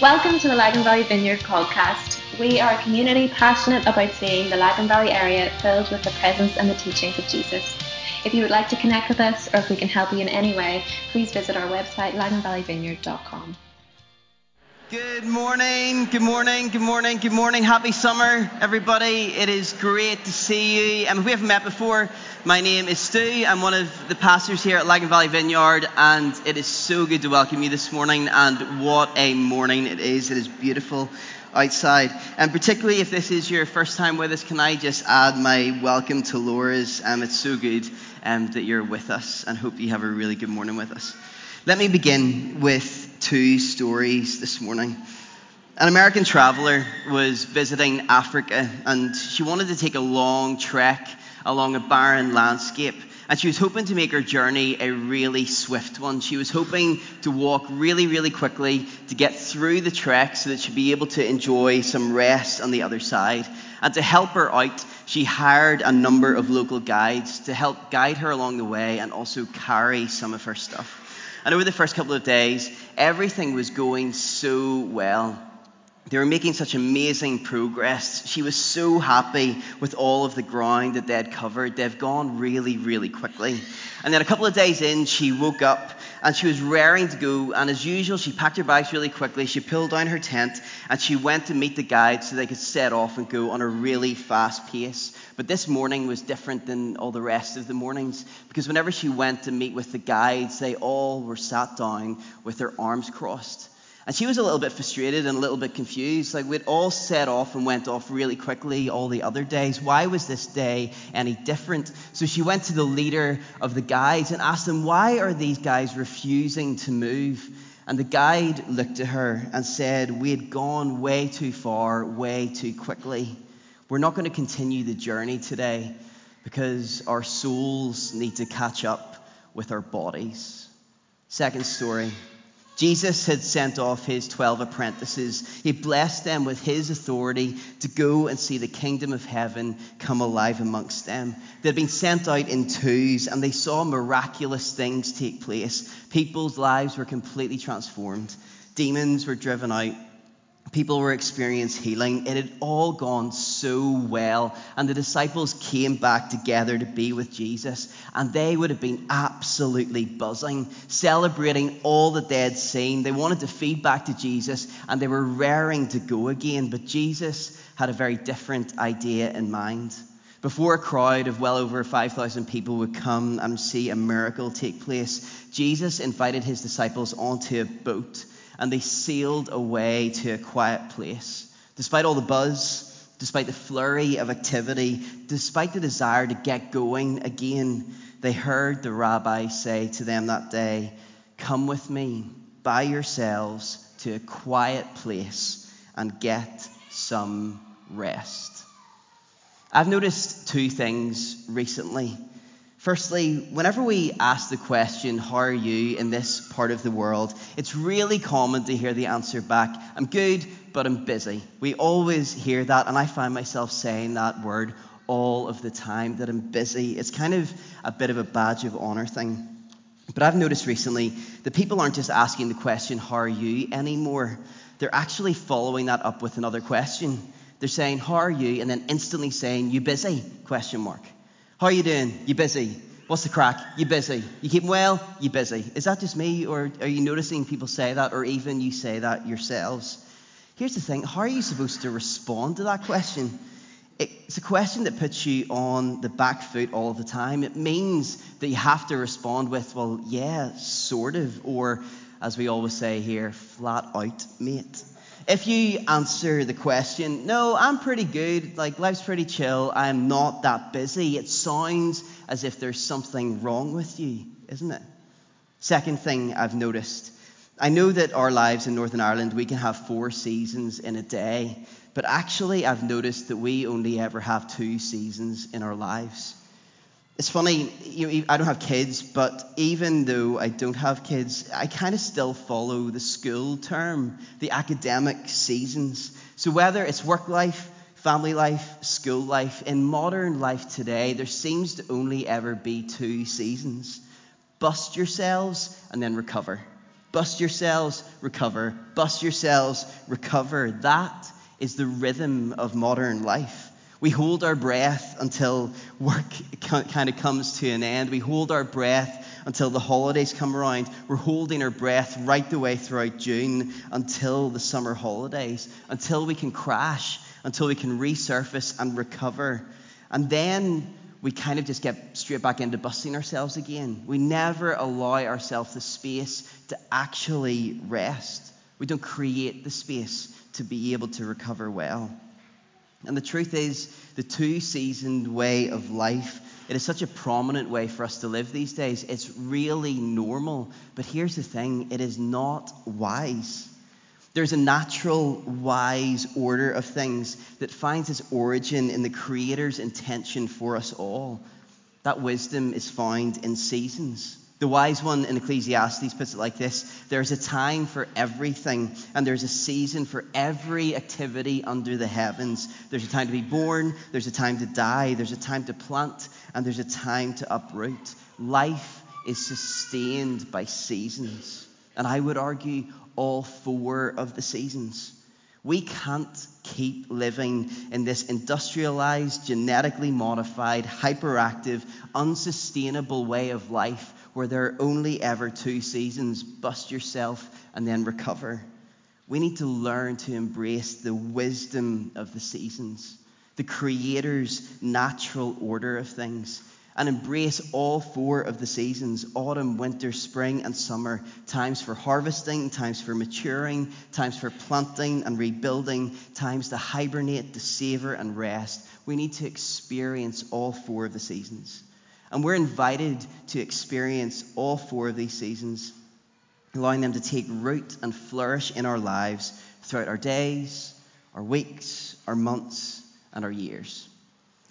Welcome to the Lagan Valley Vineyard podcast. We are a community passionate about seeing the Lagan Valley area filled with the presence and the teachings of Jesus. If you would like to connect with us or if we can help you in any way, please visit our website, laganvalleyvineyard.com. Good morning, good morning, good morning, good morning. Happy summer, everybody. It is great to see you. And if we haven't met before, my name is Stu. I'm one of the pastors here at Lagan Valley Vineyard, and it is so good to welcome you this morning. And what a morning it is! It is beautiful outside. And particularly if this is your first time with us, can I just add my welcome to Laura's? Um, it's so good um, that you're with us, and hope you have a really good morning with us. Let me begin with two stories this morning. An American traveler was visiting Africa and she wanted to take a long trek along a barren landscape. And she was hoping to make her journey a really swift one. She was hoping to walk really, really quickly to get through the trek so that she'd be able to enjoy some rest on the other side. And to help her out, she hired a number of local guides to help guide her along the way and also carry some of her stuff. And over the first couple of days, everything was going so well. They were making such amazing progress. She was so happy with all of the ground that they had covered. They've gone really, really quickly. And then a couple of days in, she woke up and she was raring to go. And as usual, she packed her bags really quickly. She pulled down her tent and she went to meet the guide so they could set off and go on a really fast pace. But this morning was different than all the rest of the mornings because whenever she went to meet with the guides, they all were sat down with their arms crossed. And she was a little bit frustrated and a little bit confused. Like we'd all set off and went off really quickly all the other days. Why was this day any different? So she went to the leader of the guides and asked him, Why are these guys refusing to move? And the guide looked at her and said, We had gone way too far, way too quickly. We're not going to continue the journey today because our souls need to catch up with our bodies. Second story. Jesus had sent off his 12 apprentices. He blessed them with his authority to go and see the kingdom of heaven come alive amongst them. They'd been sent out in twos and they saw miraculous things take place. People's lives were completely transformed, demons were driven out, People were experiencing healing. It had all gone so well. And the disciples came back together to be with Jesus. And they would have been absolutely buzzing, celebrating all that they had seen. They wanted to feed back to Jesus and they were raring to go again. But Jesus had a very different idea in mind. Before a crowd of well over 5,000 people would come and see a miracle take place, Jesus invited his disciples onto a boat and they sailed away to a quiet place. Despite all the buzz, despite the flurry of activity, despite the desire to get going again, they heard the rabbi say to them that day, Come with me by yourselves to a quiet place and get some rest. I've noticed two things recently. Firstly, whenever we ask the question, How are you in this part of the world? it's really common to hear the answer back, I'm good, but I'm busy. We always hear that, and I find myself saying that word all of the time that I'm busy. It's kind of a bit of a badge of honor thing. But I've noticed recently that people aren't just asking the question, How are you anymore? They're actually following that up with another question. They're saying, How are you? and then instantly saying, You busy? Question mark. How you doing? You busy? What's the crack? You busy? You keeping well? You busy? Is that just me, or are you noticing people say that, or even you say that yourselves? Here's the thing how are you supposed to respond to that question? It's a question that puts you on the back foot all the time. It means that you have to respond with, well, yeah, sort of, or as we always say here, flat out, mate. If you answer the question, no, I'm pretty good, like life's pretty chill, I'm not that busy, it sounds as if there's something wrong with you, isn't it? Second thing I've noticed I know that our lives in Northern Ireland, we can have four seasons in a day, but actually, I've noticed that we only ever have two seasons in our lives. It's funny, you know, I don't have kids, but even though I don't have kids, I kind of still follow the school term, the academic seasons. So whether it's work life, family life, school life, in modern life today, there seems to only ever be two seasons bust yourselves and then recover. Bust yourselves, recover. Bust yourselves, recover. That is the rhythm of modern life. We hold our breath until work kind of comes to an end. We hold our breath until the holidays come around. We're holding our breath right the way throughout June until the summer holidays, until we can crash, until we can resurface and recover. And then we kind of just get straight back into busting ourselves again. We never allow ourselves the space to actually rest. We don't create the space to be able to recover well. And the truth is, the two seasoned way of life, it is such a prominent way for us to live these days. It's really normal. But here's the thing it is not wise. There's a natural, wise order of things that finds its origin in the Creator's intention for us all. That wisdom is found in seasons. The wise one in Ecclesiastes puts it like this There's a time for everything, and there's a season for every activity under the heavens. There's a time to be born, there's a time to die, there's a time to plant, and there's a time to uproot. Life is sustained by seasons. And I would argue all four of the seasons. We can't keep living in this industrialized, genetically modified, hyperactive, unsustainable way of life where there are only ever two seasons bust yourself and then recover. We need to learn to embrace the wisdom of the seasons, the Creator's natural order of things, and embrace all four of the seasons autumn, winter, spring, and summer. Times for harvesting, times for maturing, times for planting and rebuilding, times to hibernate, to savor, and rest. We need to experience all four of the seasons. And we're invited to experience all four of these seasons, allowing them to take root and flourish in our lives throughout our days, our weeks, our months, and our years.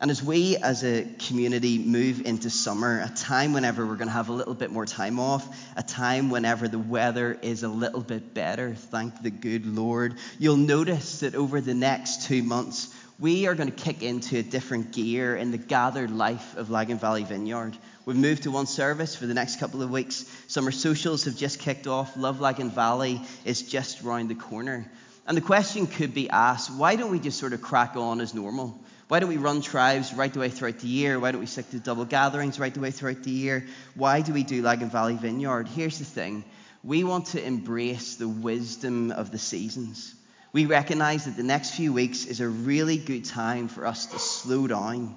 And as we as a community move into summer, a time whenever we're going to have a little bit more time off, a time whenever the weather is a little bit better, thank the good Lord, you'll notice that over the next two months, we are going to kick into a different gear in the gathered life of Lagan Valley Vineyard. We've moved to one service for the next couple of weeks. Summer socials have just kicked off. Love Lagan Valley is just round the corner. And the question could be asked why don't we just sort of crack on as normal? Why don't we run tribes right the way throughout the year? Why don't we stick to double gatherings right the way throughout the year? Why do we do Lagan Valley Vineyard? Here's the thing we want to embrace the wisdom of the seasons we recognize that the next few weeks is a really good time for us to slow down,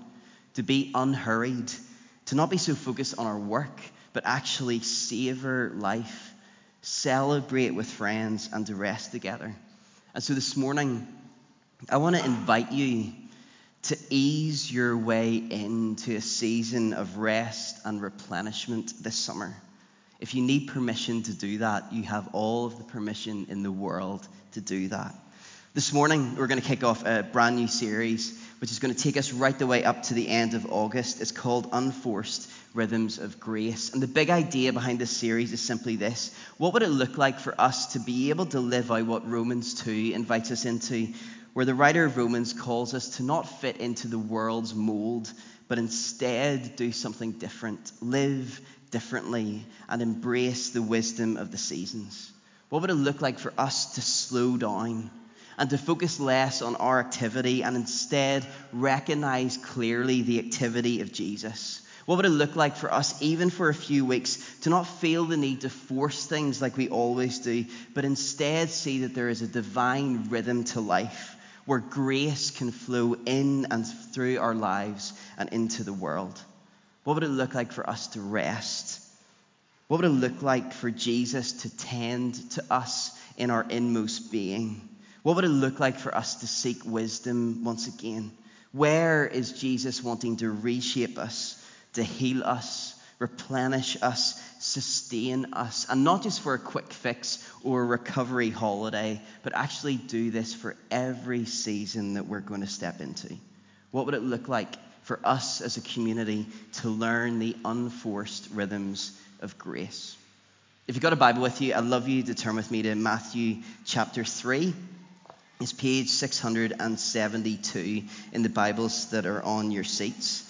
to be unhurried, to not be so focused on our work, but actually savor life, celebrate with friends, and to rest together. And so this morning, I want to invite you to ease your way into a season of rest and replenishment this summer. If you need permission to do that, you have all of the permission in the world to do that. This morning, we're going to kick off a brand new series, which is going to take us right the way up to the end of August. It's called Unforced Rhythms of Grace. And the big idea behind this series is simply this What would it look like for us to be able to live out what Romans 2 invites us into, where the writer of Romans calls us to not fit into the world's mold, but instead do something different, live differently, and embrace the wisdom of the seasons? What would it look like for us to slow down and to focus less on our activity and instead recognize clearly the activity of Jesus? What would it look like for us, even for a few weeks, to not feel the need to force things like we always do, but instead see that there is a divine rhythm to life where grace can flow in and through our lives and into the world? What would it look like for us to rest? What would it look like for Jesus to tend to us in our inmost being? What would it look like for us to seek wisdom once again? Where is Jesus wanting to reshape us, to heal us, replenish us, sustain us, and not just for a quick fix or a recovery holiday, but actually do this for every season that we're going to step into? What would it look like for us as a community to learn the unforced rhythms of grace? If you've got a Bible with you, I'd love you to turn with me to Matthew chapter 3. It's page 672 in the Bibles that are on your seats.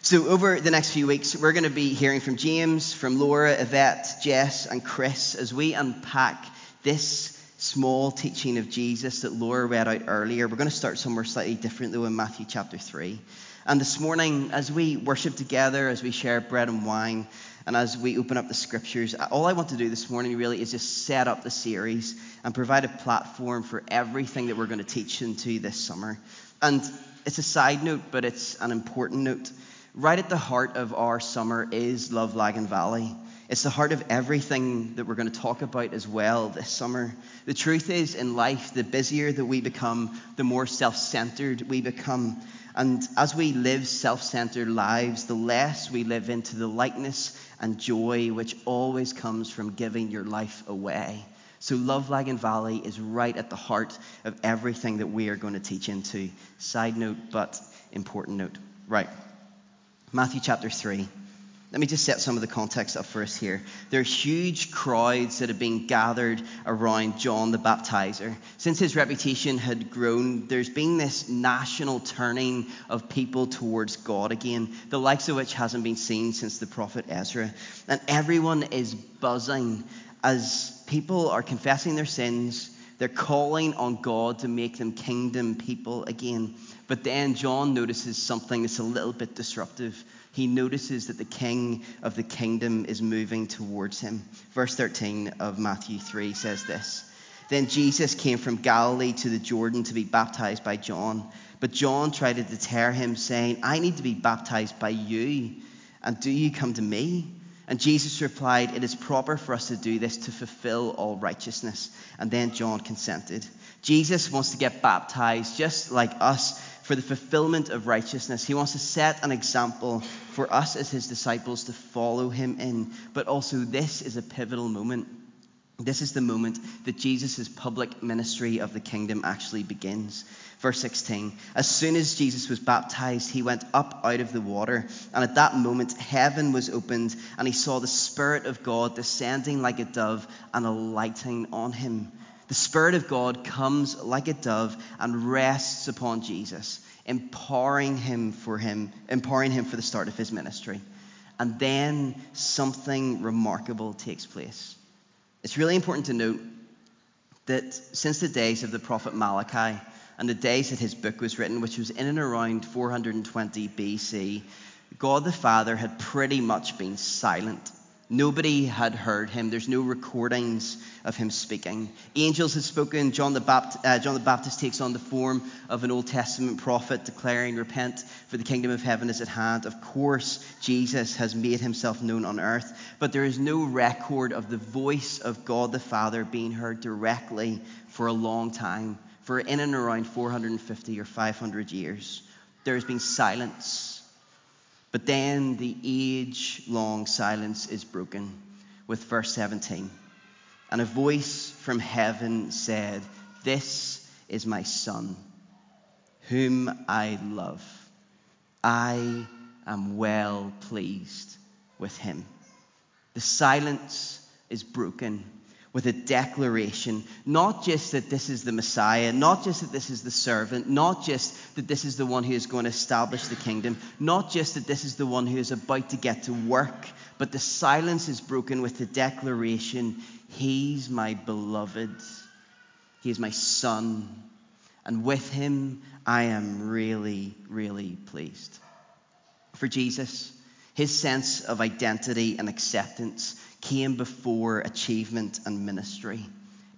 So, over the next few weeks, we're going to be hearing from James, from Laura, Yvette, Jess, and Chris as we unpack this small teaching of Jesus that Laura read out earlier. We're going to start somewhere slightly different, though, in Matthew chapter 3. And this morning, as we worship together, as we share bread and wine, and as we open up the scriptures, all I want to do this morning really is just set up the series and provide a platform for everything that we're going to teach into this summer. And it's a side note, but it's an important note. Right at the heart of our summer is Love Lagan Valley. It's the heart of everything that we're going to talk about as well this summer. The truth is, in life, the busier that we become, the more self centered we become. And as we live self centered lives, the less we live into the lightness and joy which always comes from giving your life away. So, Love Lagan Valley is right at the heart of everything that we are going to teach into. Side note, but important note. Right. Matthew chapter 3. Let me just set some of the context up for us here. There are huge crowds that have been gathered around John the Baptizer. Since his reputation had grown, there's been this national turning of people towards God again, the likes of which hasn't been seen since the prophet Ezra. And everyone is buzzing as people are confessing their sins. They're calling on God to make them kingdom people again. But then John notices something that's a little bit disruptive. He notices that the king of the kingdom is moving towards him. Verse 13 of Matthew 3 says this Then Jesus came from Galilee to the Jordan to be baptized by John. But John tried to deter him, saying, I need to be baptized by you, and do you come to me? And Jesus replied, It is proper for us to do this to fulfill all righteousness. And then John consented. Jesus wants to get baptized just like us for the fulfillment of righteousness. He wants to set an example for us as his disciples to follow him in. But also, this is a pivotal moment. This is the moment that Jesus' public ministry of the kingdom actually begins. Verse 16 As soon as Jesus was baptized, he went up out of the water, and at that moment heaven was opened, and he saw the Spirit of God descending like a dove and alighting on him. The Spirit of God comes like a dove and rests upon Jesus, empowering him for him, empowering him for the start of his ministry. And then something remarkable takes place. It's really important to note that since the days of the prophet Malachi and the days that his book was written, which was in and around 420 BC, God the Father had pretty much been silent Nobody had heard him. There's no recordings of him speaking. Angels had spoken. John the, Baptist, uh, John the Baptist takes on the form of an Old Testament prophet declaring, Repent, for the kingdom of heaven is at hand. Of course, Jesus has made himself known on earth, but there is no record of the voice of God the Father being heard directly for a long time, for in and around 450 or 500 years. There has been silence but then the age long silence is broken with verse 17. And a voice from heaven said, This is my son, whom I love. I am well pleased with him. The silence is broken with a declaration, not just that this is the Messiah, not just that this is the servant, not just that this is the one who is going to establish the kingdom, not just that this is the one who is about to get to work, but the silence is broken with the declaration, He's my beloved, He is my son, and with Him I am really, really pleased. For Jesus, his sense of identity and acceptance came before achievement and ministry.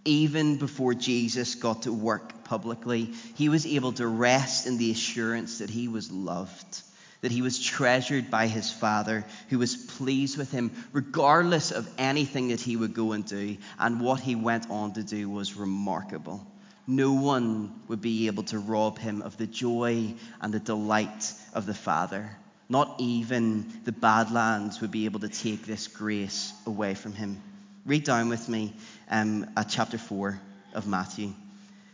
Even before Jesus got to work publicly, he was able to rest in the assurance that he was loved, that he was treasured by his Father, who was pleased with him, regardless of anything that he would go and do. And what he went on to do was remarkable. No one would be able to rob him of the joy and the delight of the Father. Not even the Badlands would be able to take this grace away from him. Read down with me um, at chapter 4 of Matthew.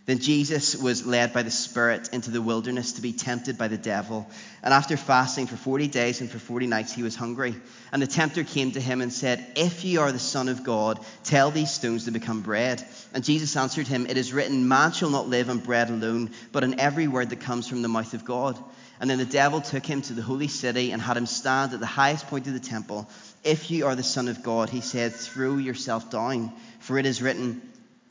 Then Jesus was led by the Spirit into the wilderness to be tempted by the devil. And after fasting for 40 days and for 40 nights, he was hungry. And the tempter came to him and said, If you are the Son of God, tell these stones to become bread. And Jesus answered him, It is written, Man shall not live on bread alone, but on every word that comes from the mouth of God. And then the devil took him to the holy city and had him stand at the highest point of the temple. If you are the Son of God, he said, throw yourself down, for it is written,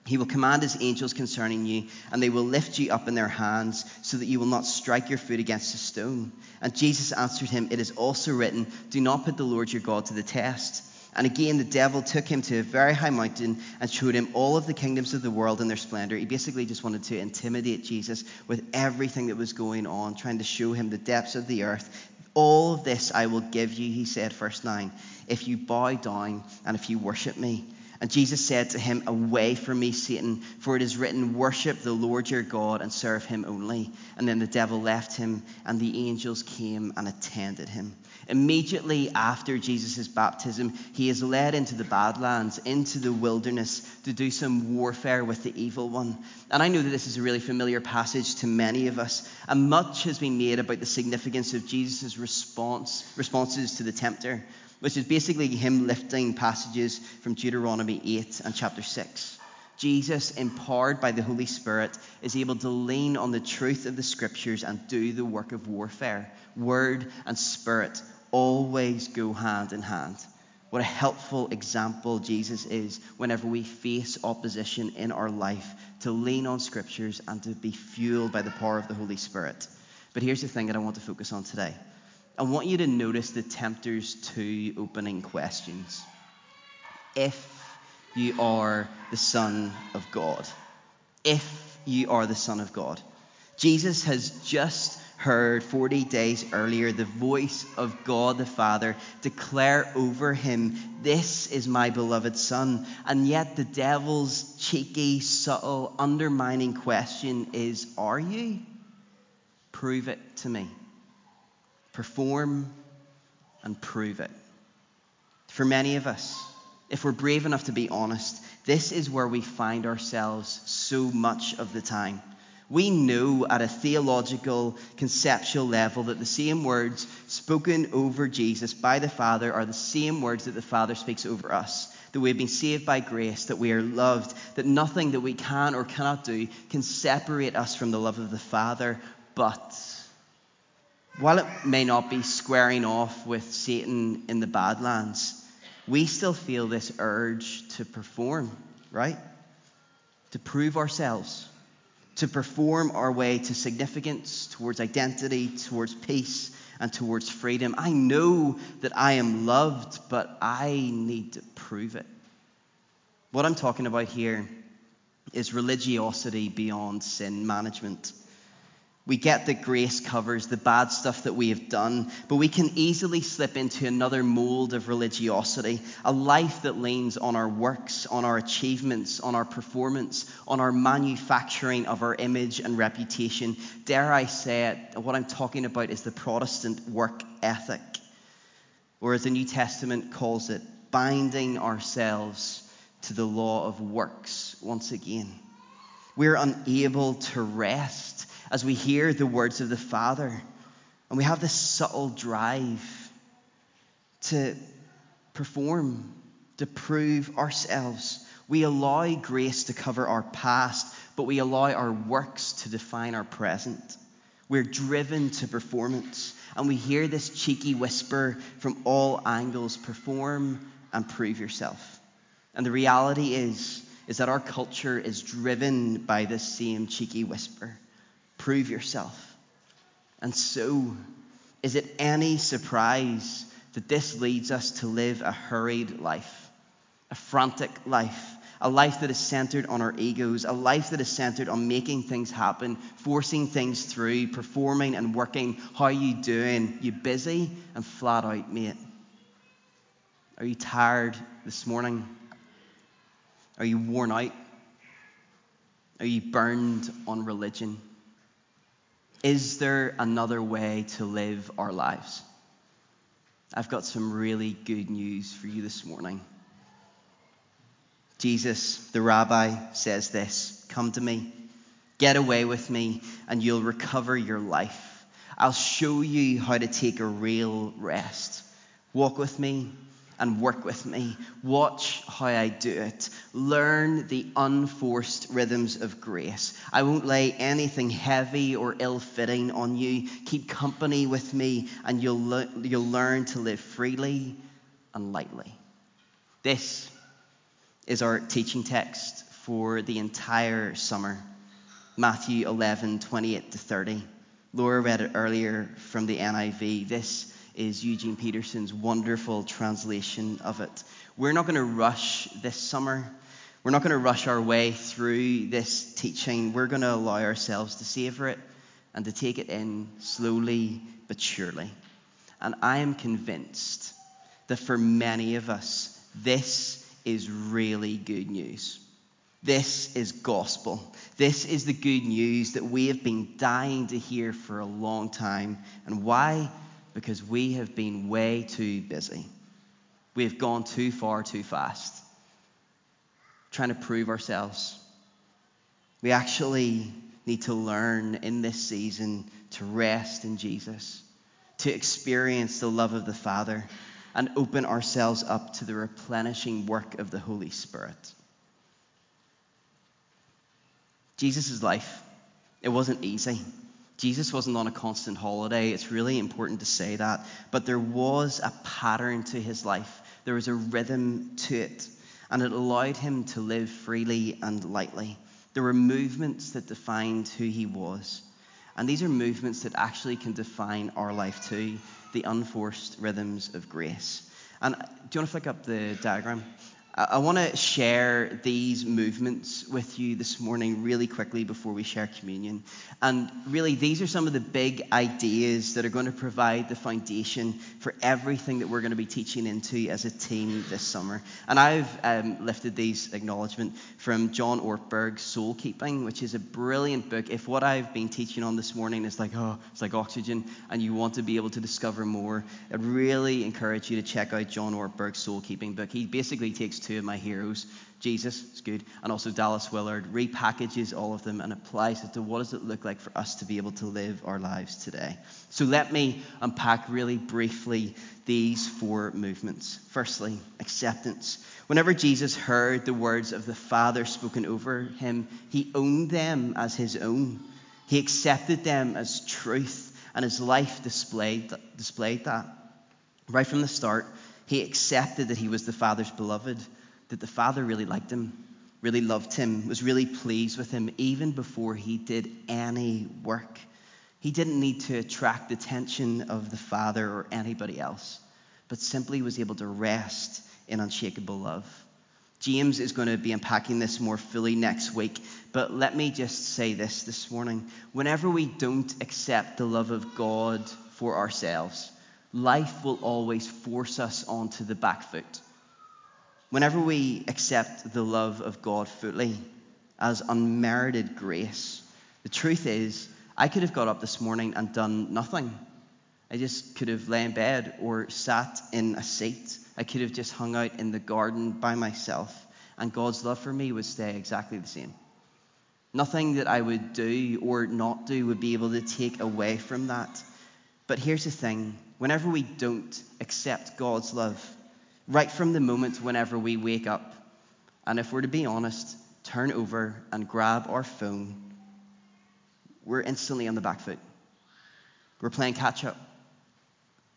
he will command his angels concerning you, and they will lift you up in their hands, so that you will not strike your foot against a stone. And Jesus answered him, It is also written, Do not put the Lord your God to the test. And again, the devil took him to a very high mountain and showed him all of the kingdoms of the world and their splendor. He basically just wanted to intimidate Jesus with everything that was going on, trying to show him the depths of the earth. All of this I will give you, he said, verse 9, if you bow down and if you worship me. And Jesus said to him, Away from me, Satan, for it is written, Worship the Lord your God and serve him only. And then the devil left him, and the angels came and attended him. Immediately after Jesus' baptism, he is led into the Badlands, into the wilderness, to do some warfare with the evil one. And I know that this is a really familiar passage to many of us, and much has been made about the significance of Jesus' response, responses to the tempter which is basically him lifting passages from Deuteronomy 8 and chapter 6. Jesus, empowered by the Holy Spirit, is able to lean on the truth of the scriptures and do the work of warfare. Word and spirit always go hand in hand. What a helpful example Jesus is whenever we face opposition in our life to lean on scriptures and to be fueled by the power of the Holy Spirit. But here's the thing that I want to focus on today I want you to notice the tempter's two opening questions. If you are the Son of God, if you are the Son of God. Jesus has just heard 40 days earlier the voice of God the Father declare over him, This is my beloved Son. And yet the devil's cheeky, subtle, undermining question is, Are you? Prove it to me perform, and prove it. For many of us, if we're brave enough to be honest, this is where we find ourselves so much of the time. We know at a theological, conceptual level that the same words spoken over Jesus by the Father are the same words that the Father speaks over us. That we have been saved by grace, that we are loved, that nothing that we can or cannot do can separate us from the love of the Father. But while it may not be squaring off with Satan in the Badlands, we still feel this urge to perform, right? To prove ourselves, to perform our way to significance, towards identity, towards peace, and towards freedom. I know that I am loved, but I need to prove it. What I'm talking about here is religiosity beyond sin management. We get that grace covers the bad stuff that we have done, but we can easily slip into another mold of religiosity, a life that leans on our works, on our achievements, on our performance, on our manufacturing of our image and reputation. Dare I say it, what I'm talking about is the Protestant work ethic, or as the New Testament calls it, binding ourselves to the law of works once again. We're unable to rest as we hear the words of the Father. And we have this subtle drive to perform, to prove ourselves. We allow grace to cover our past, but we allow our works to define our present. We're driven to performance, and we hear this cheeky whisper from all angles perform and prove yourself. And the reality is, is that our culture is driven by this same cheeky whisper prove yourself. And so, is it any surprise that this leads us to live a hurried life, a frantic life, a life that is centered on our egos, a life that is centered on making things happen, forcing things through, performing and working. How are you doing? You busy and flat out, mate? Are you tired this morning? Are you worn out? Are you burned on religion? Is there another way to live our lives? I've got some really good news for you this morning. Jesus, the rabbi, says this Come to me, get away with me, and you'll recover your life. I'll show you how to take a real rest. Walk with me, and work with me. Watch how I do it. Learn the unforced rhythms of grace. I won't lay anything heavy or ill fitting on you. Keep company with me, and you'll, le- you'll learn to live freely and lightly. This is our teaching text for the entire summer Matthew 11 28 to 30. Laura read it earlier from the NIV. This is Eugene Peterson's wonderful translation of it. We're not going to rush this summer. We're not going to rush our way through this teaching. We're going to allow ourselves to savor it and to take it in slowly but surely. And I am convinced that for many of us, this is really good news. This is gospel. This is the good news that we have been dying to hear for a long time. And why? Because we have been way too busy. We have gone too far too fast, trying to prove ourselves. We actually need to learn in this season to rest in Jesus, to experience the love of the Father, and open ourselves up to the replenishing work of the Holy Spirit. Jesus' life, it wasn't easy. Jesus wasn't on a constant holiday. It's really important to say that. But there was a pattern to his life, there was a rhythm to it, and it allowed him to live freely and lightly. There were movements that defined who he was. And these are movements that actually can define our life too the unforced rhythms of grace. And do you want to flick up the diagram? I want to share these movements with you this morning really quickly before we share communion. And really, these are some of the big ideas that are going to provide the foundation for everything that we're going to be teaching into as a team this summer. And I've um, lifted these acknowledgement from John Ortberg's Soul Keeping, which is a brilliant book. If what I've been teaching on this morning is like, oh, it's like oxygen, and you want to be able to discover more, I'd really encourage you to check out John Ortberg's Soul Keeping book. He basically takes two of my heroes, Jesus, it's good, and also Dallas Willard, repackages all of them and applies it to what does it look like for us to be able to live our lives today. So let me unpack really briefly these four movements. Firstly, acceptance. Whenever Jesus heard the words of the Father spoken over him, he owned them as his own. He accepted them as truth, and his life displayed, displayed that. Right from the start, he accepted that he was the Father's beloved, that the Father really liked him, really loved him, was really pleased with him, even before he did any work. He didn't need to attract the attention of the Father or anybody else, but simply was able to rest in unshakable love. James is going to be unpacking this more fully next week, but let me just say this this morning. Whenever we don't accept the love of God for ourselves, life will always force us onto the back foot. Whenever we accept the love of God fully as unmerited grace, the truth is, I could have got up this morning and done nothing. I just could have lay in bed or sat in a seat. I could have just hung out in the garden by myself, and God's love for me would stay exactly the same. Nothing that I would do or not do would be able to take away from that. But here's the thing whenever we don't accept God's love, right from the moment whenever we wake up, and if we're to be honest, turn over and grab our phone, we're instantly on the back foot. We're playing catch up.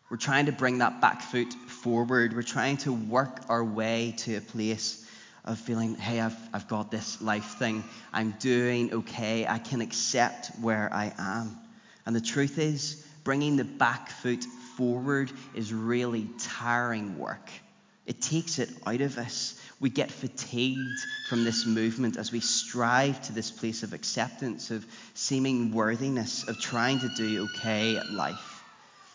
We're trying to bring that back foot forward. We're trying to work our way to a place of feeling, hey, I've, I've got this life thing. I'm doing okay. I can accept where I am. And the truth is, bringing the back foot forward is really tiring work. It takes it out of us. We get fatigued from this movement as we strive to this place of acceptance, of seeming worthiness, of trying to do okay at life.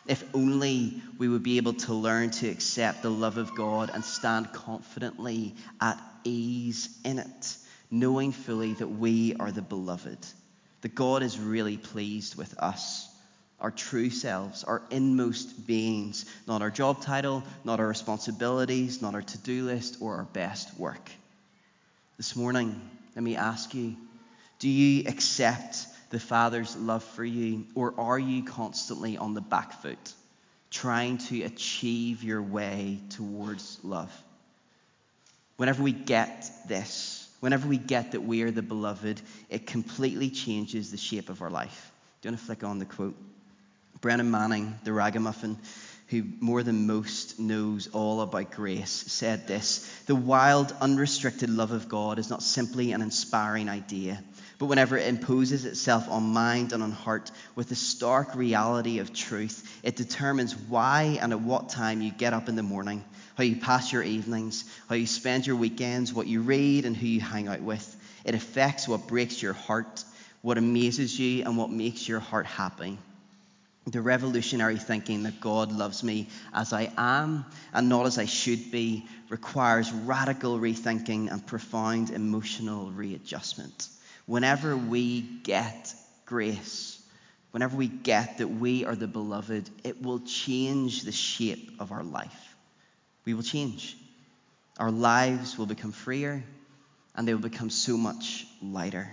If only we would be able to learn to accept the love of God and stand confidently at ease in it, knowing fully that we are the beloved, that God is really pleased with us our true selves, our inmost beings, not our job title, not our responsibilities, not our to do list, or our best work. This morning, let me ask you do you accept the Father's love for you, or are you constantly on the back foot, trying to achieve your way towards love. Whenever we get this, whenever we get that we are the beloved, it completely changes the shape of our life. Do you want to flick on the quote? Brennan Manning, the ragamuffin, who more than most knows all about grace, said this The wild, unrestricted love of God is not simply an inspiring idea, but whenever it imposes itself on mind and on heart with the stark reality of truth, it determines why and at what time you get up in the morning, how you pass your evenings, how you spend your weekends, what you read, and who you hang out with. It affects what breaks your heart, what amazes you, and what makes your heart happy. The revolutionary thinking that God loves me as I am and not as I should be requires radical rethinking and profound emotional readjustment. Whenever we get grace, whenever we get that we are the beloved, it will change the shape of our life. We will change. Our lives will become freer and they will become so much lighter.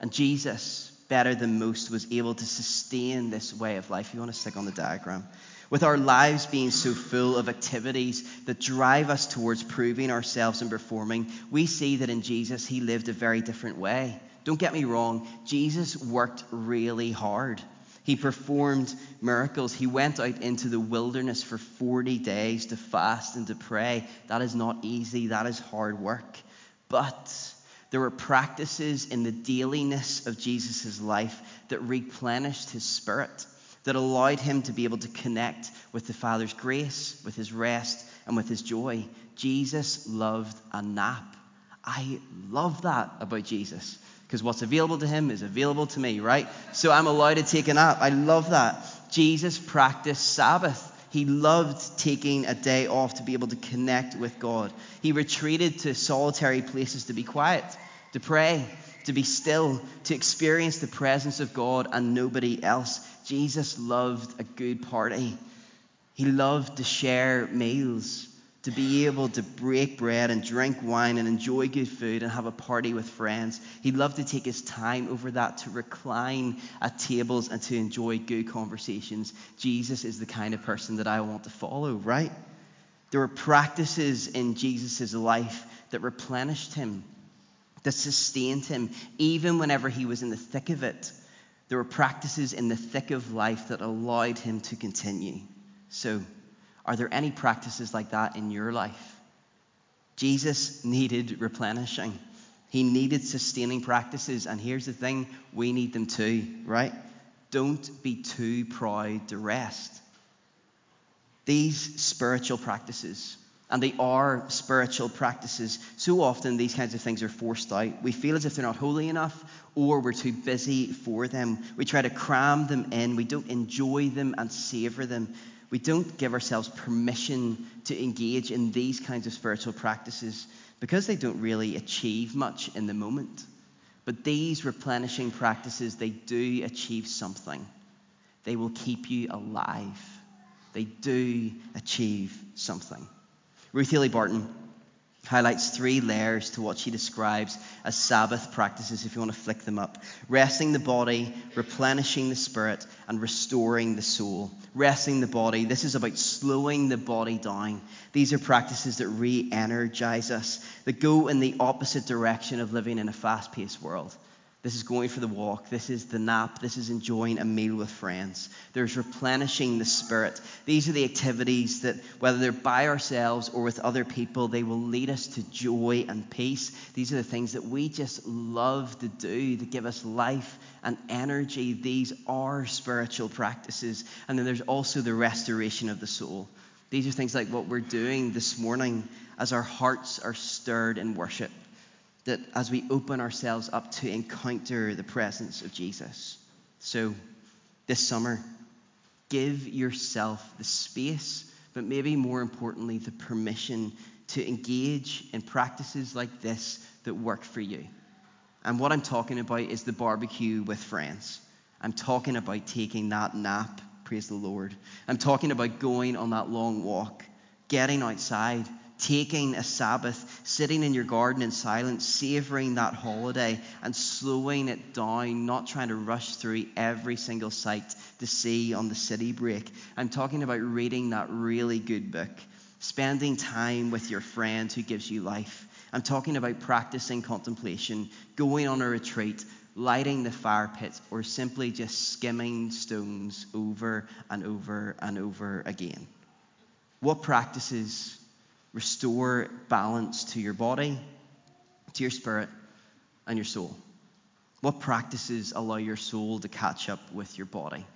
And Jesus, better than most, was able to sustain this way of life. You want to stick on the diagram? With our lives being so full of activities that drive us towards proving ourselves and performing, we see that in Jesus, he lived a very different way. Don't get me wrong, Jesus worked really hard. He performed miracles. He went out into the wilderness for 40 days to fast and to pray. That is not easy, that is hard work. But there were practices in the dailiness of Jesus' life that replenished his spirit, that allowed him to be able to connect with the Father's grace, with his rest, and with his joy. Jesus loved a nap. I love that about Jesus because what's available to him is available to me, right? So I'm allowed to take a nap. I love that. Jesus practiced Sabbath. He loved taking a day off to be able to connect with God. He retreated to solitary places to be quiet, to pray, to be still, to experience the presence of God and nobody else. Jesus loved a good party. He loved to share meals, to be able to break bread and drink wine and enjoy good food and have a party with friends. He loved to take his time over that, to recline at tables and to enjoy good conversations. Jesus is the kind of person that I want to follow, right? There were practices in Jesus' life that replenished him, that sustained him, even whenever he was in the thick of it. There were practices in the thick of life that allowed him to continue. So, are there any practices like that in your life? Jesus needed replenishing. He needed sustaining practices. And here's the thing we need them too, right? Don't be too proud to rest. These spiritual practices, and they are spiritual practices, so often these kinds of things are forced out. We feel as if they're not holy enough, or we're too busy for them. We try to cram them in, we don't enjoy them and savor them we don't give ourselves permission to engage in these kinds of spiritual practices because they don't really achieve much in the moment. But these replenishing practices, they do achieve something. They will keep you alive. They do achieve something. Ruth Haley Barton highlights three layers to what she describes as Sabbath practices, if you want to flick them up resting the body, replenishing the spirit, and restoring the soul. Resting the body, this is about slowing the body down. These are practices that re energize us, that go in the opposite direction of living in a fast paced world. This is going for the walk. This is the nap. This is enjoying a meal with friends. There's replenishing the spirit. These are the activities that, whether they're by ourselves or with other people, they will lead us to joy and peace. These are the things that we just love to do to give us life and energy. These are spiritual practices. And then there's also the restoration of the soul. These are things like what we're doing this morning as our hearts are stirred in worship that as we open ourselves up to encounter the presence of Jesus. So, this summer, give yourself the space, but maybe more importantly, the permission to engage in practices like this that work for you. And what I'm talking about is the barbecue with friends. I'm talking about taking that nap, praise the Lord. I'm talking about going on that long walk, getting outside, taking a Sabbath, sitting in your garden in silence, savoring that holiday and slowing it down, not trying to rush through every single sight to see on the city break. I'm talking about reading that really good book, spending time with your friend who gives you life. I'm talking about practicing contemplation, going on a retreat, lighting the fire pit, or simply just skimming stones over and over and over again. What practices restore balance to your body, to your spirit, and your soul? What practices allow your soul to catch up with your body?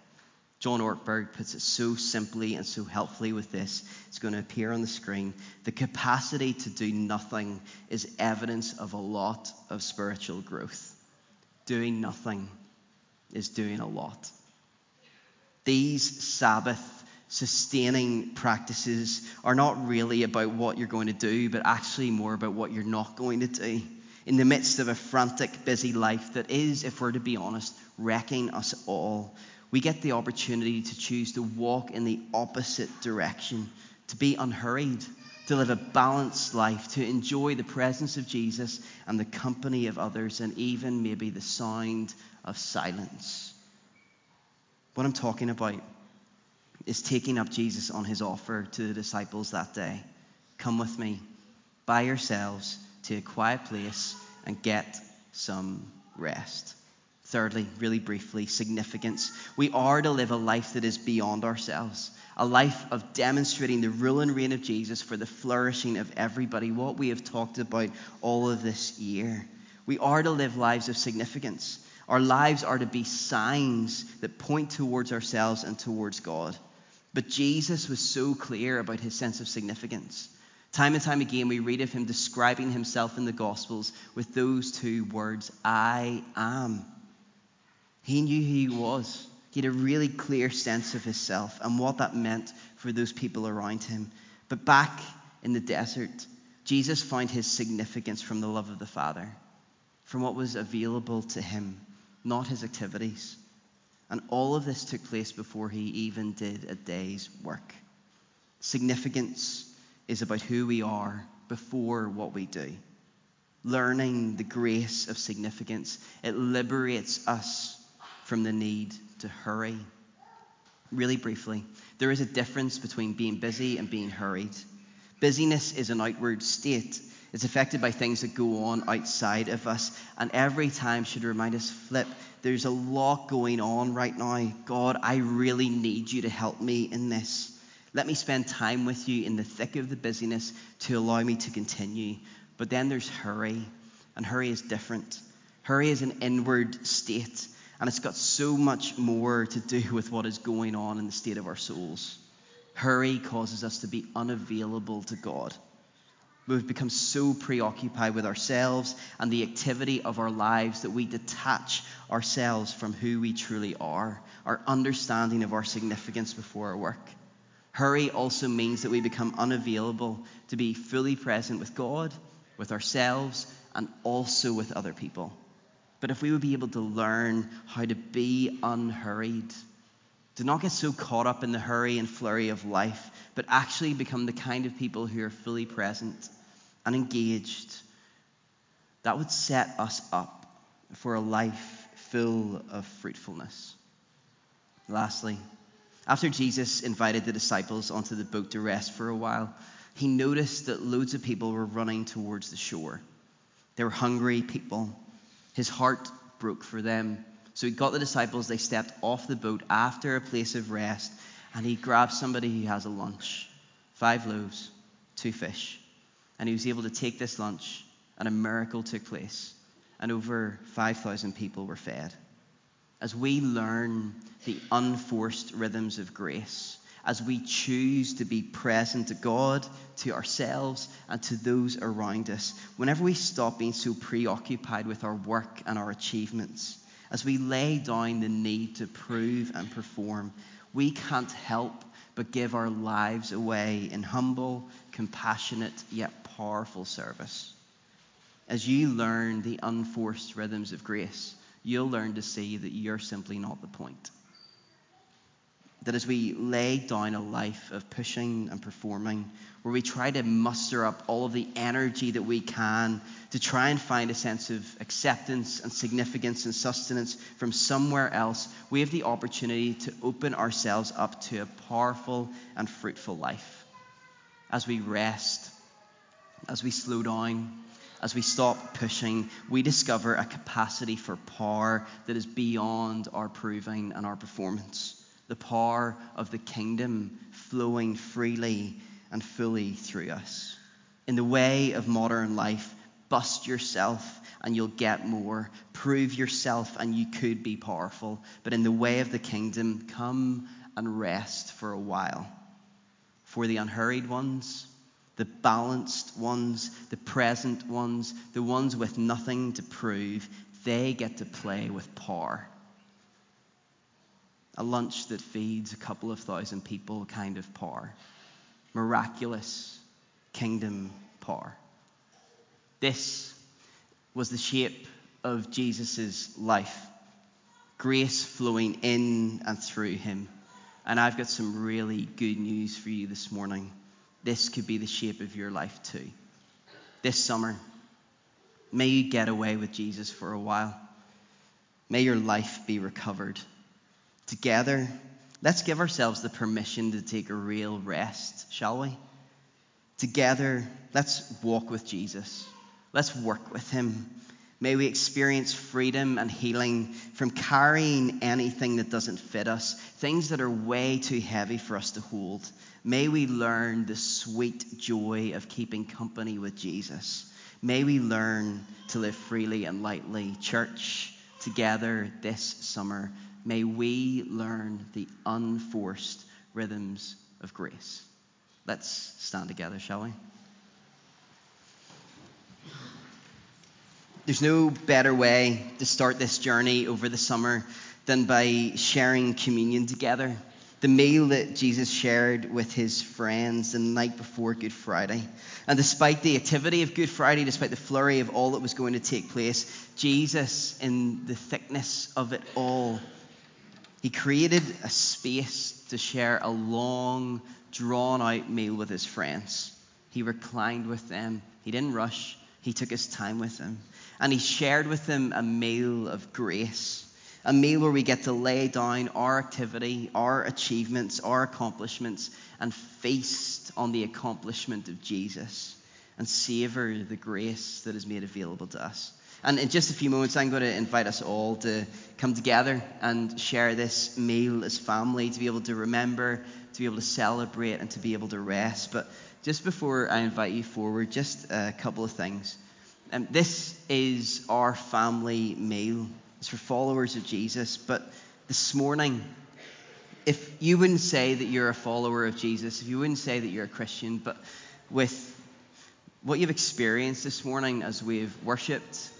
John Ortberg puts it so simply and so helpfully with this. It's going to appear on the screen. The capacity to do nothing is evidence of a lot of spiritual growth. Doing nothing is doing a lot. These Sabbath sustaining practices are not really about what you're going to do, but actually more about what you're not going to do. In the midst of a frantic, busy life that is, if we're to be honest, wrecking us all, we get the opportunity to choose to walk in the opposite direction, to be unhurried, to live a balanced life, to enjoy the presence of Jesus and the company of others, and even maybe the sound of silence. What I'm talking about is taking up Jesus on his offer to the disciples that day. Come with me by yourselves to a quiet place and get some rest. Thirdly, really briefly, significance. We are to live a life that is beyond ourselves, a life of demonstrating the rule and reign of Jesus for the flourishing of everybody, what we have talked about all of this year. We are to live lives of significance. Our lives are to be signs that point towards ourselves and towards God. But Jesus was so clear about his sense of significance. Time and time again, we read of him describing himself in the Gospels with those two words I am. He knew who he was. He had a really clear sense of himself and what that meant for those people around him. But back in the desert, Jesus found his significance from the love of the Father, from what was available to him, not his activities. And all of this took place before he even did a day's work. Significance is about who we are before what we do. Learning the grace of significance, it liberates us from the need to hurry. Really briefly, there is a difference between being busy and being hurried. Busyness is an outward state. It's affected by things that go on outside of us, and every time should remind us flip there's a lot going on right now. God, I really need you to help me in this. Let me spend time with you in the thick of the busyness to allow me to continue. But then there's hurry, and hurry is different. Hurry is an inward state, and it's got so much more to do with what is going on in the state of our souls. Hurry causes us to be unavailable to God. We've become so preoccupied with ourselves and the activity of our lives that we detach ourselves from who we truly are, our understanding of our significance before our work. Hurry also means that we become unavailable to be fully present with God, with ourselves, and also with other people. But if we would be able to learn how to be unhurried, to not get so caught up in the hurry and flurry of life, but actually become the kind of people who are fully present and engaged, that would set us up for a life full of fruitfulness. Lastly, after Jesus invited the disciples onto the boat to rest for a while, he noticed that loads of people were running towards the shore. They were hungry people. His heart broke for them. So he got the disciples, they stepped off the boat after a place of rest, and he grabbed somebody who has a lunch five loaves, two fish and he was able to take this lunch, and a miracle took place, and over 5,000 people were fed. As we learn the unforced rhythms of grace, as we choose to be present to God, to ourselves, and to those around us, whenever we stop being so preoccupied with our work and our achievements, as we lay down the need to prove and perform, we can't help but give our lives away in humble, compassionate, yet powerful service. As you learn the unforced rhythms of grace, you'll learn to see that you're simply not the point. that as we lay down a life of pushing and performing, where we try to muster up all of the energy that we can to try and find a sense of acceptance and significance and sustenance from somewhere else, we have the opportunity to open ourselves up to a powerful and fruitful life. As we rest, as we slow down, as we stop pushing, we discover a capacity for power that is beyond our proving and our performance. The power of the kingdom flowing freely and fully through us. In the way of modern life, bust yourself and you'll get more. Prove yourself and you could be powerful. But in the way of the kingdom, come and rest for a while. For the unhurried ones, the balanced ones, the present ones, the ones with nothing to prove, they get to play with power. A lunch that feeds a couple of thousand people kind of power miraculous kingdom power. This was the shape of Jesus' life grace flowing in and through him. And I've got some really good news for you this morning. This could be the shape of your life too. This summer, may you get away with Jesus for a while. May your life be recovered. Together, Let's give ourselves the permission to take a real rest, shall we? Together, let's walk with Jesus. Let's work with Him. May we experience freedom and healing from carrying anything that doesn't fit us, things that are way too heavy for us to hold. May we learn the sweet joy of keeping company with Jesus. May we learn to live freely and lightly. Church, together this summer, may we learn the unforced rhythms of grace. Let's stand together, shall we? There's no better way to start this journey over the summer than by sharing communion together. The meal that Jesus shared with his friends the night before Good Friday. And despite the activity of Good Friday, despite the flurry of all that was going to take place, Jesus, in the thickness of it all, he created a space to share a long, drawn out meal with his friends. He reclined with them. He didn't rush, he took his time with them. And he shared with them a meal of grace, a meal where we get to lay down our activity, our achievements, our accomplishments, and feast on the accomplishment of Jesus and savor the grace that is made available to us. And in just a few moments, I'm going to invite us all to come together and share this meal as family, to be able to remember, to be able to celebrate, and to be able to rest. But just before I invite you forward, just a couple of things. Um, this is our family meal. It's for followers of Jesus. But this morning, if you wouldn't say that you're a follower of Jesus, if you wouldn't say that you're a Christian, but with what you've experienced this morning as we've worshipped,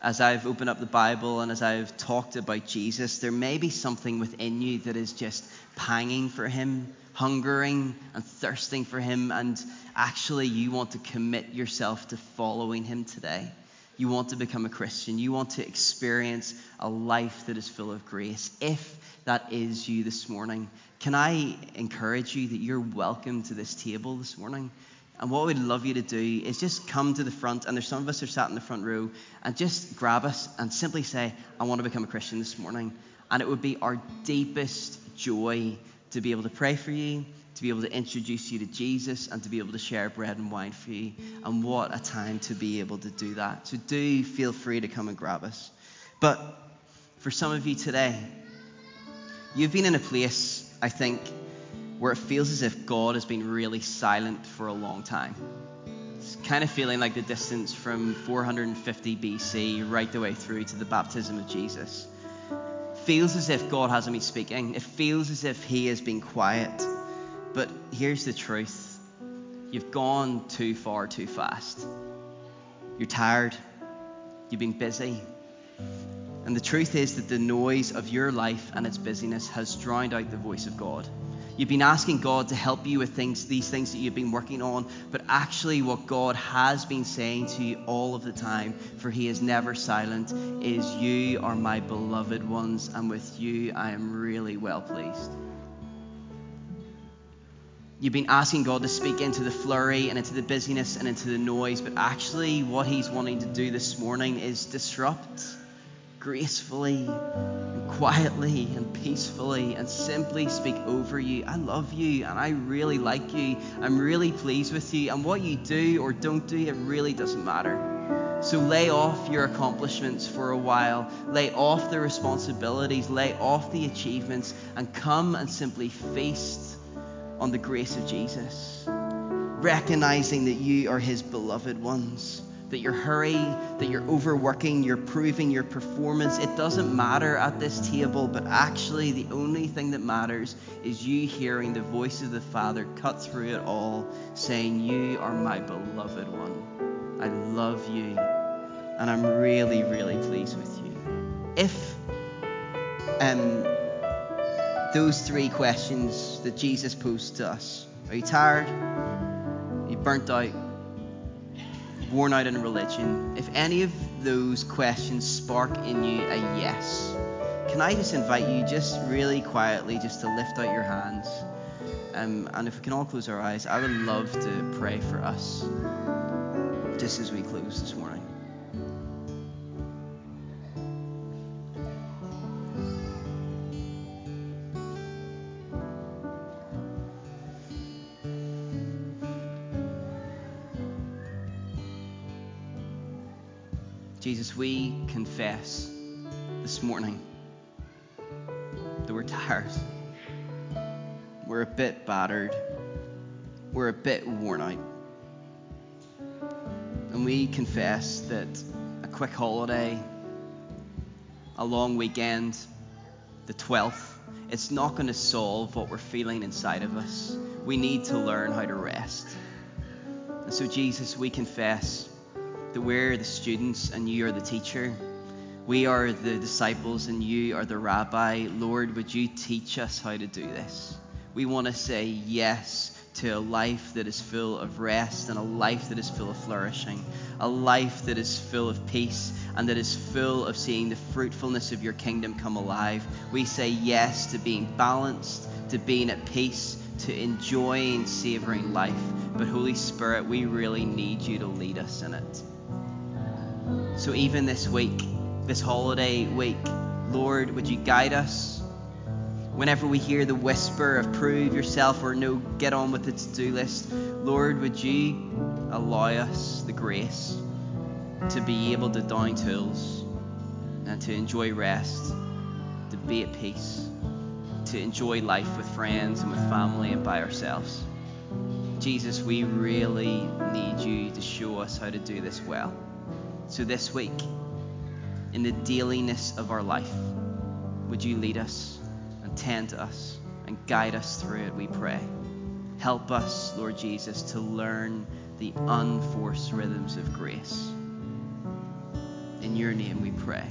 as I've opened up the Bible and as I've talked about Jesus, there may be something within you that is just panging for Him, hungering and thirsting for Him, and actually you want to commit yourself to following Him today. You want to become a Christian. You want to experience a life that is full of grace. If that is you this morning, can I encourage you that you're welcome to this table this morning? And what we'd love you to do is just come to the front, and there's some of us who are sat in the front row, and just grab us and simply say, I want to become a Christian this morning. And it would be our deepest joy to be able to pray for you, to be able to introduce you to Jesus, and to be able to share bread and wine for you. And what a time to be able to do that. So do feel free to come and grab us. But for some of you today, you've been in a place, I think, where it feels as if God has been really silent for a long time. It's kind of feeling like the distance from 450 BC right the way through to the baptism of Jesus. feels as if God hasn't been speaking. It feels as if He has been quiet. But here's the truth you've gone too far too fast. You're tired. You've been busy. And the truth is that the noise of your life and its busyness has drowned out the voice of God. You've been asking God to help you with things, these things that you've been working on, but actually, what God has been saying to you all of the time, for He is never silent, is, You are my beloved ones, and with you I am really well pleased. You've been asking God to speak into the flurry and into the busyness and into the noise, but actually, what He's wanting to do this morning is disrupt gracefully and quietly and peacefully and simply speak over you. I love you and I really like you. I'm really pleased with you. And what you do or don't do, it really doesn't matter. So lay off your accomplishments for a while, lay off the responsibilities, lay off the achievements, and come and simply feast on the grace of Jesus, recognizing that you are His beloved ones that you're hurrying, that you're overworking, you're proving your performance. It doesn't matter at this table, but actually, the only thing that matters is you hearing the voice of the Father cut through it all, saying, You are my beloved one. I love you, and I'm really, really pleased with you. If um, those three questions that Jesus posed to us are you tired? Are you burnt out? Worn out in religion, if any of those questions spark in you a yes, can I just invite you, just really quietly, just to lift out your hands? Um, and if we can all close our eyes, I would love to pray for us just as we close this morning. We confess this morning that we're tired. We're a bit battered. We're a bit worn out. And we confess that a quick holiday, a long weekend, the 12th, it's not going to solve what we're feeling inside of us. We need to learn how to rest. And so, Jesus, we confess that we're the students and you are the teacher. We are the disciples and you are the rabbi. Lord, would you teach us how to do this? We want to say yes to a life that is full of rest and a life that is full of flourishing, a life that is full of peace and that is full of seeing the fruitfulness of your kingdom come alive. We say yes to being balanced, to being at peace, to enjoying, savoring life. But Holy Spirit, we really need you to lead us in it. So even this week, this holiday week, Lord, would you guide us? Whenever we hear the whisper of prove yourself or no, get on with the to do list, Lord, would you allow us the grace to be able to down tools and to enjoy rest, to be at peace, to enjoy life with friends and with family and by ourselves. Jesus, we really need you to show us how to do this well. So this week, in the dailiness of our life, would you lead us and tend to us and guide us through it, we pray. Help us, Lord Jesus, to learn the unforced rhythms of grace. In your name we pray.